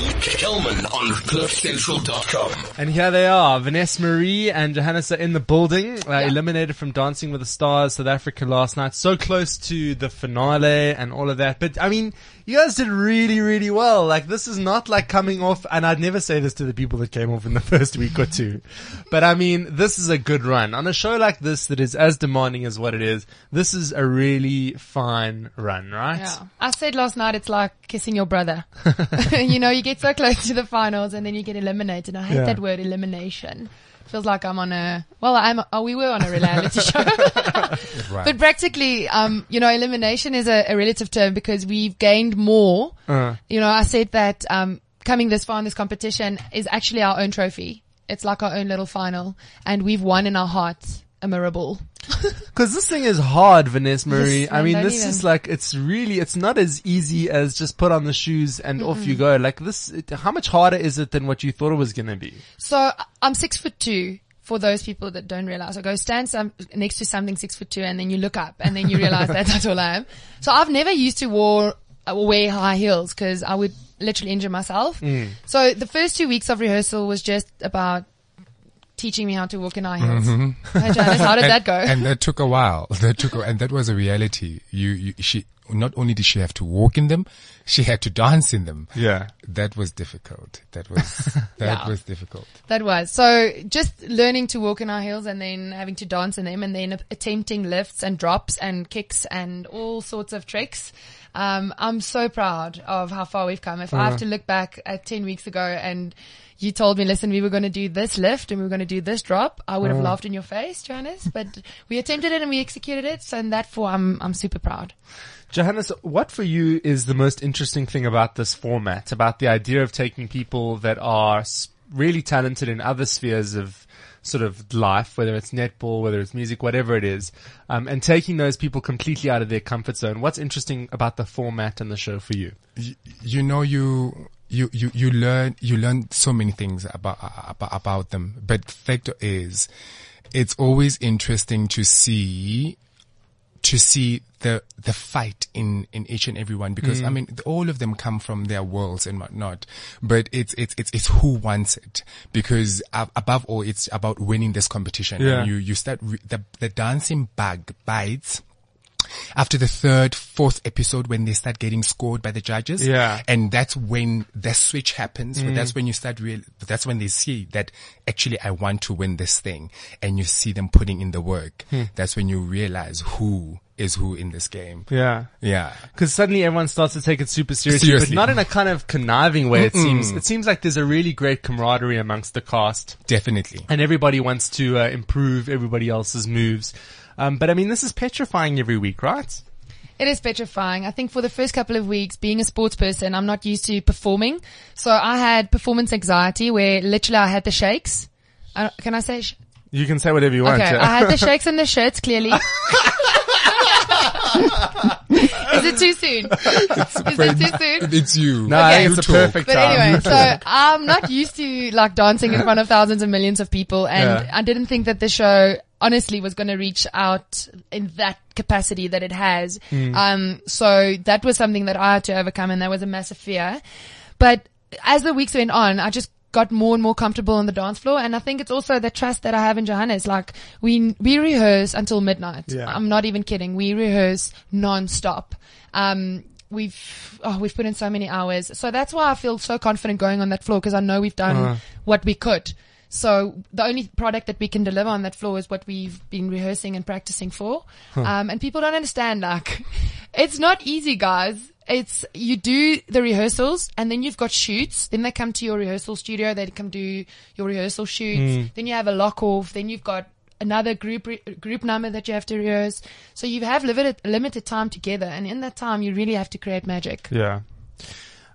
Kelman on CliffCentral.com. And here they are. Vanessa Marie and Johannes are in the building, uh, eliminated from Dancing with the Stars South Africa last night. So close to the finale and all of that. But I mean, you guys did really, really well. Like this is not like coming off, and I'd never say this to the people that came off in the first week or two. But I mean, this is a good run. On a show like this that is as demanding as what it is, this is a really fine run, right? Yeah. I said last night it's like kissing your brother. you know, you get so close to the finals and then you get eliminated. I hate Yeah. that word elimination. Feels like I'm on a, well, I'm, oh, we were on a reality show. Right. But practically, um, you know, elimination is a, a relative term because we've gained more. Uh. You know, I said that, um, coming this far in this competition is actually our own trophy. It's like our own little final and we've won in our hearts a Mirabelle. Cause this thing is hard, Vanessa Marie. Yes, I mean, this even. is like, it's really, it's not as easy as just put on the shoes and off you go. Like this, it, how much harder is it than what you thought it was gonna be? So I'm six foot two. For those people that don't realize, I go stand some, next to something six foot two, and then you look up, and then you realize that that's all I am. So I've never used to wore, uh, wear high heels because I would literally injure myself. So the first two weeks of rehearsal was just about teaching me how to walk in high heels. Hey, Janice, how did and, that go? And that took a while. That took, a, and that was a reality. You, you, she, not only did she have to walk in them, she had to dance in them. Yeah. That was difficult. That was, that Yeah. was difficult. That was. So just learning to walk in high heels and then having to dance in them and then attempting lifts and drops and kicks and all sorts of tricks. Um, I'm so proud of how far we've come. If I have to look back at 10 weeks ago and you told me, listen, we were going to do this lift and we were going to do this drop, I would have laughed in your face, Johannes, but we attempted it and we executed it. So in that for I'm, I'm super proud. Johannes, what for you is the most interesting thing about this format, about the idea of taking people that are really talented in other spheres of sort of life, whether it's netball, whether it's music, whatever it is, um, and taking those people completely out of their comfort zone. What's interesting about the format and the show for you? you, you know you you you you learn you learn so many things about about, about them but the fact is it's always interesting to see to see the the fight in in each and every one because I mm. mean all of them come from their worlds and whatnot, but it's it's it's it's who wants it because above all it's about winning this competition. Yeah. And you you start re- the the dancing bug bites after the third, fourth episode when they start getting scored by the judges. Yeah. And that's when the switch happens. That's when you start real, that's when they see that actually I want to win this thing and you see them putting in the work. That's when you realize who is who in this game. Yeah. Yeah. Because suddenly everyone starts to take it super seriously, Seriously. but not in a kind of conniving way. It seems. It seems like there's a really great camaraderie amongst the cast. Definitely. and everybody wants to uh, improve everybody else's moves. Um, but I mean, this is petrifying every week, right? It is petrifying. I think for the first couple of weeks, being a sports person, I'm not used to performing. So I had performance anxiety where literally I had the shakes. Uh, can I say? Sh- You can say whatever you want. okay, yeah. I had the shakes and the shirts clearly. is it too soon? Is it too soon? It's you. no, I think You it's a talk. perfect But anyway, so I'm not used to like dancing in front of thousands and millions of people, and Yeah. I didn't think that the show honestly was going to reach out in that capacity that it has. Um, so that was something that I had to overcome, and that was a massive fear. But as the weeks went on, I just got more and more comfortable on the dance floor, and I think it's also the trust that I have in Johannes. Like we we rehearse until midnight. Yeah. I'm not even kidding. We rehearse non-stop. Um, we've oh, we've put in so many hours, so that's why I feel so confident going on that floor because I know we've done what we could. So the only product that we can deliver on that floor is what we've been rehearsing and practicing for. Um, and people don't understand like it's not easy, guys. It's you do the rehearsals and then you've got shoots. Then they come to your rehearsal studio. They come do your rehearsal shoots. Then you have a lock off. Then you've got another group re- group number that you have to rehearse. So you have limited limited time together, and in that time you really have to create magic. Yeah.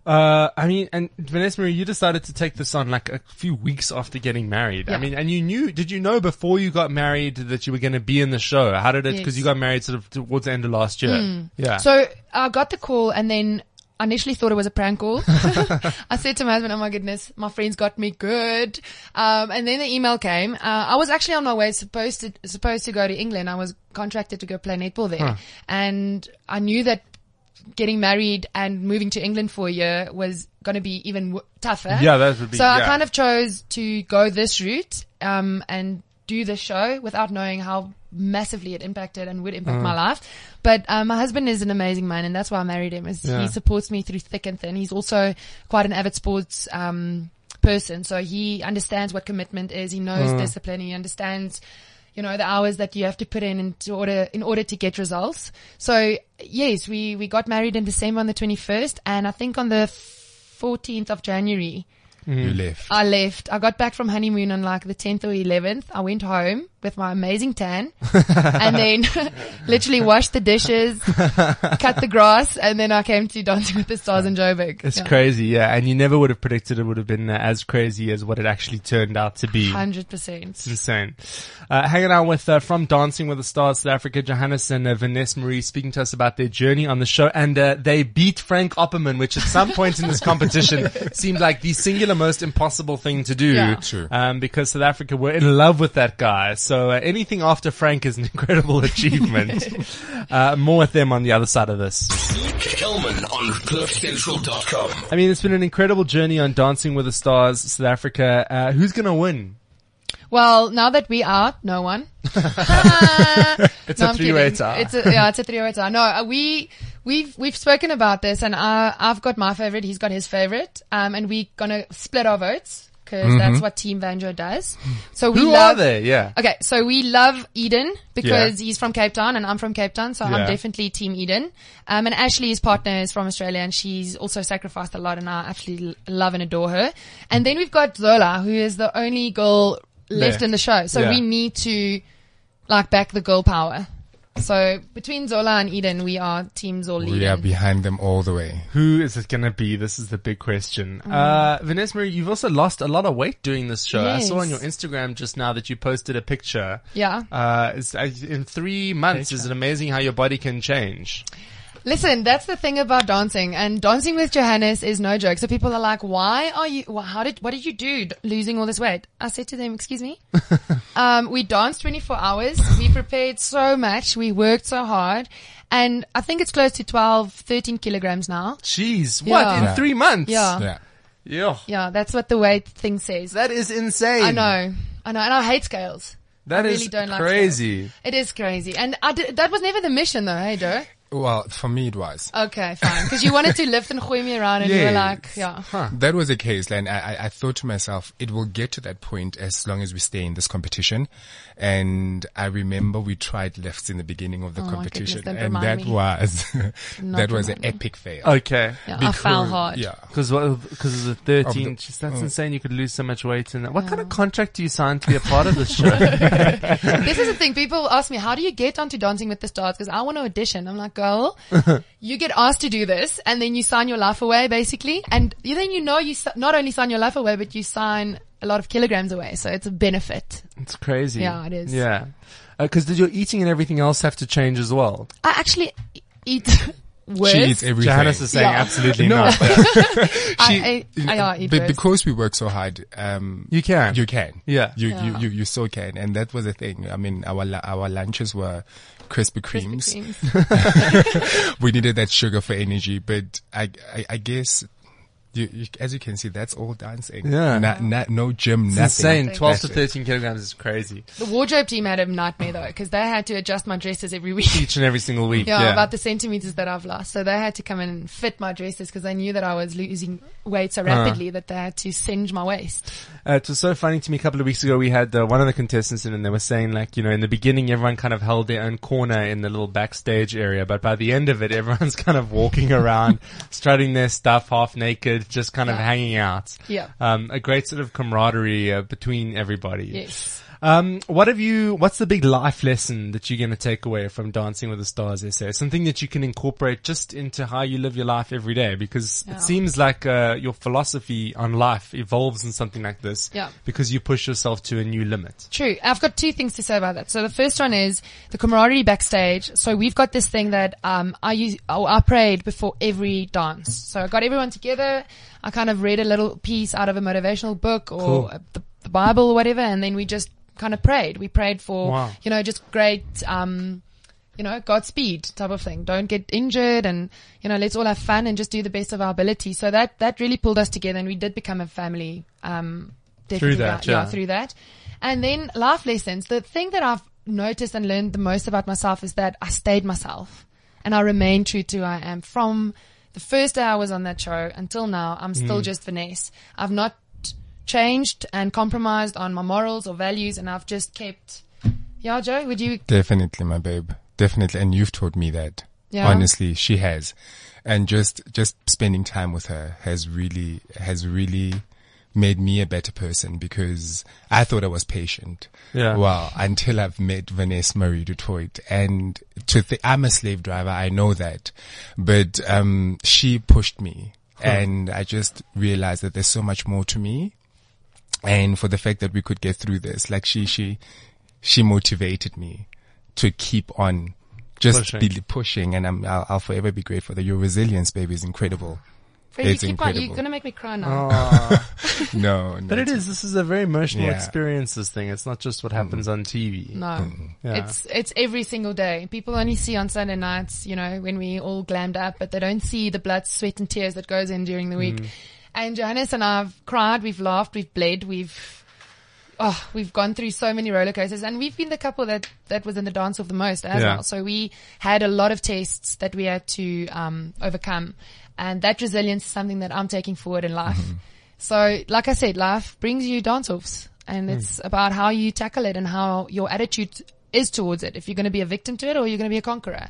Uh, I mean, and Vanessa Marie, you decided to take this on like a few weeks after getting married. I mean, and you knew, did you know before you got married that you were going to be in the show? How did it, Yes. cause you got married sort of towards the end of last year. Yeah. So I got the call and then I initially thought it was a prank call. I said to my husband, oh my goodness, my friends got me good. Um, and then the email came. Uh, I was actually on my way supposed to, supposed to go to England. I was contracted to go play netball there. And I knew that getting married and moving to England for a year was going to be even w- tougher. Yeah, that would be- So I kind of chose to go this route, um, and do this show without knowing how massively it impacted and would impact my Uh-huh. life. But um, my husband is an amazing man, and that's why I married him. Is Yeah. he supports me through thick and thin. He's also quite an avid sports um, person, so he understands what commitment is. He knows Uh. discipline. He understands. You know the hours that you have to put in in order in order to get results. So yes, we we got married in December on the twenty first, and I think on the fourteenth of January, You mm-hmm. left. I left. I got back from honeymoon on like the 10th or 11th. I went home with my amazing tan and then literally washed the dishes, cut the grass, and then I came to Dancing with the Stars in Joburg. It's Yeah. crazy, yeah. And you never would have predicted it would have been uh, as crazy as what it actually turned out to be. 100%. It's insane. Uh, hanging out with, uh, from Dancing with the Stars South Africa, Johannes and uh, Vanessa Marie speaking to us about their journey on the show. And, uh, they beat Frank Opperman, which at some point in this competition seemed like the singular most impossible thing to do. Yeah. True. Um, because South Africa were in love with that guy. So, uh, anything after Frank is an incredible achievement. uh, more with them on the other side of this. Kelman on CliffCentral.com. I mean, it's been an incredible journey on Dancing with the Stars South Africa. Uh, who's gonna win? Well, now that we are, no one. It's No, a I'm three-way tie. It's a, yeah, it's a three-way tie. No, uh, we, we've, we've spoken about this and I, I've got my favorite. He's got his favorite. Um, and we're gonna split our votes because that's what Team Vanjo does. So we Who love, are they? Yeah. Okay, so we love Eden because Yeah. he's from Cape Town and I'm from Cape Town, so Yeah. I'm definitely Team Eden. Um, and Ashley, his partner, is from Australia and she's also sacrificed a lot and I absolutely love and adore her. And then we've got Zola, who is the only girl left Left. in the show. So Yeah. we need to like back the girl power. So between Zola and Eden, we are Team Zola. We are behind them all the way. Who is it gonna be? This is the big question. Mm. Uh, Vanessa Marie, you've also lost a lot of weight doing this show. I saw on your Instagram just now that you posted a picture. Yeah. Uh, it's, uh, in three months, is it amazing how your body can change? Listen, that's the thing about dancing, and dancing with Johannes is no joke. So people are like, "Why are you? wh- How did? What did you do losing all this weight?" I said to them, "Excuse me, um, we danced 24 hours. We prepared so much. We worked so hard, and I think it's close to 12, 13 kilograms now. Jeez, what Yeah. in Yeah. three months? Yeah, Yeah. yeah. yeah, that's what the weight thing says. That is insane. I know, I know, and I hate scales. That I is don't like crazy. It is crazy, and I did, that was never the mission, though. Hey, Joe. Well, for me it was. Okay, fine, because you wanted to lift and gooi me around, and you were like, yeah. That was the case, and I, I, I thought to myself, it will get to that point as long as we stay in this competition. And I remember we tried lifts in the beginning of the Oh competition, goodness, and that me. was that was an me. epic fail. Okay. Yeah, I fell Because- hard. Yeah. Because because of the thirteen, Of the- Jeez, that's oh. insane. You could lose so much weight in that. What kind of contract do you sign to be a part of this show? this is the thing. People ask me, how do you get onto Dancing with the Stars? Because I want to audition. I'm like, girl, you get asked to do this and then you sign your life away basically. And you- then you know you not only sign your life away, but you sign a lot of kilograms away. So it's a benefit. it's crazy. Yeah, it is. Yeah. Because did your eating and everything else have to change as well? I actually eat worse. She eats everything. Johannes is saying Yeah. absolutely No. not. I, I, She- I, eat but worse. because we work so hard, um, You can. you can, Yeah. you, Yeah. you, you, you so can, and that was the thing. I mean, our our lunches were Krispy Krispy Kremes. Kremes. we needed that sugar for energy, but I, I, I guess. You, you, as you can see, that's all dancing. Yeah. Not, not, no gym, It's nothing. insane. 12 to 13 kilograms is crazy. The wardrobe team had a nightmare though, because they had to adjust my dresses every week. Each and every single week. Yeah, Yeah. about the centimeters that I've lost. So they had to come in and fit my dresses because they knew that I was losing weight so Uh-huh. rapidly that they had to singe my waist. Uh, it was so funny to me a couple of weeks ago. We had uh, one of the contestants in and they were saying like, you know, in the beginning, everyone kind of held their own corner in the little backstage area. But by the end of it, everyone's kind of walking around, strutting their stuff half naked, just kind of Yeah. hanging out. Yeah. Um, a great sort of camaraderie uh, between everybody. Yes. Um, what have you, what's the big life lesson that you're going to take away from Dancing with the Stars SA? Something that you can incorporate just into how you live your life every day because Yeah. it seems like, uh, your philosophy on life evolves in something like this Yeah. because you push yourself to a new limit. True. I've got two things to say about that. So the first one is the camaraderie backstage. So we've got this thing that um, I use. Oh, I prayed before every dance. So I got everyone together. I kind of read a little piece out of a motivational book or Cool. the, the Bible or whatever, and then we just kind of prayed. We prayed for Wow. you know just great. Um, you know, Godspeed type of thing. Don't get injured and, you know, let's all have fun and just do the best of our ability. So that, that really pulled us together and we did become a family, um, definitely, that, yeah, yeah. through that. And then life lessons. The thing that I've noticed and learned the most about myself is that I stayed myself and I remain true to who I am from the first day I was on that show until now. I'm still just Vanessa. I've not changed and compromised on my morals or values and I've just kept, yeah, Joe, would you Definitely, my babe. Definitely. And you've taught me that. Yeah. Honestly, she has. And just, just spending time with her has really, has really made me a better person because I thought I was patient. Yeah. Well, until I've met Vanessa Marie du Toit and to th- I'm a slave driver. I know that, but, um, she pushed me and I just realized that there's so much more to me. And for the fact that we could get through this, like she, she, she motivated me to keep on just Pushing. be pushing. And I'm, I'll, I'll forever be grateful that your resilience, baby, is incredible. Freddie, It's you keep on, you're gonna make me cry now. Aw. No, no. but it is. This is a very emotional Yeah. experience. This thing. It's not just what happens on TV. No, Yeah. it's it's every single day. People only see on Sunday nights, you know, when we all glammed up, but they don't see the blood, sweat, and tears that goes in during the week. Mm. And Johannes and I've cried, we've laughed, we've bled, we've oh, we've gone through so many roller coasters, and we've been the couple that that was in the dance of the most as Yeah. well. So we had a lot of tests that we had to um, overcome, and that resilience is something that I'm taking forward in life. So, like I said, life brings you dance offs and it's about how you tackle it and how your attitude is towards it. If you're going to be a victim to it or you're going to be a conqueror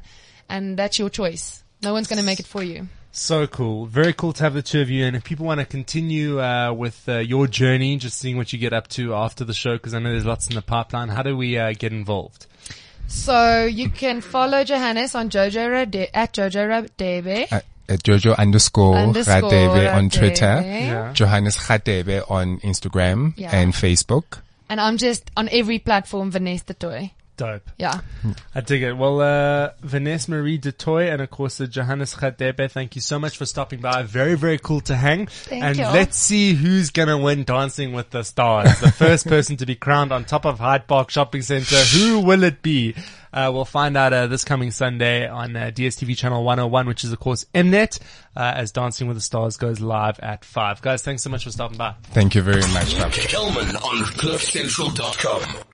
and that's your choice. No one's going to make it for you. So cool. Very cool to have the two of you. And if people want to continue uh, with uh, your journey, just seeing what you get up to after the show, because I know there's lots in the pipeline, how do we uh, get involved? So you can follow Johannes on Jojo Rade- at Jojo Radebe. Uh, at Jojo underscore, Underscore Radebe on Twitter, Radebe. Yeah. Johannes Radebe on Instagram Yeah. and Facebook. And I'm just on every platform, Vanessa du Toit. Dope. Yeah. I dig it. Well, uh, Vanessa Marie du Toit and of course uh, Johannes Radebe, thank you so much for stopping by. Very, very cool to hang. Thank and you. let's see who's gonna win Dancing with the Stars. The first person to be crowned on top of Hyde Park Shopping Center. Who will it be? Uh, we'll find out uh, this coming Sunday on uh, DSTV channel 101, which is of course Mnet, uh, as Dancing with the Stars goes live at 5. Guys, thanks so much for stopping by. Thank you very much, love. Kelman on CliffCentral.com.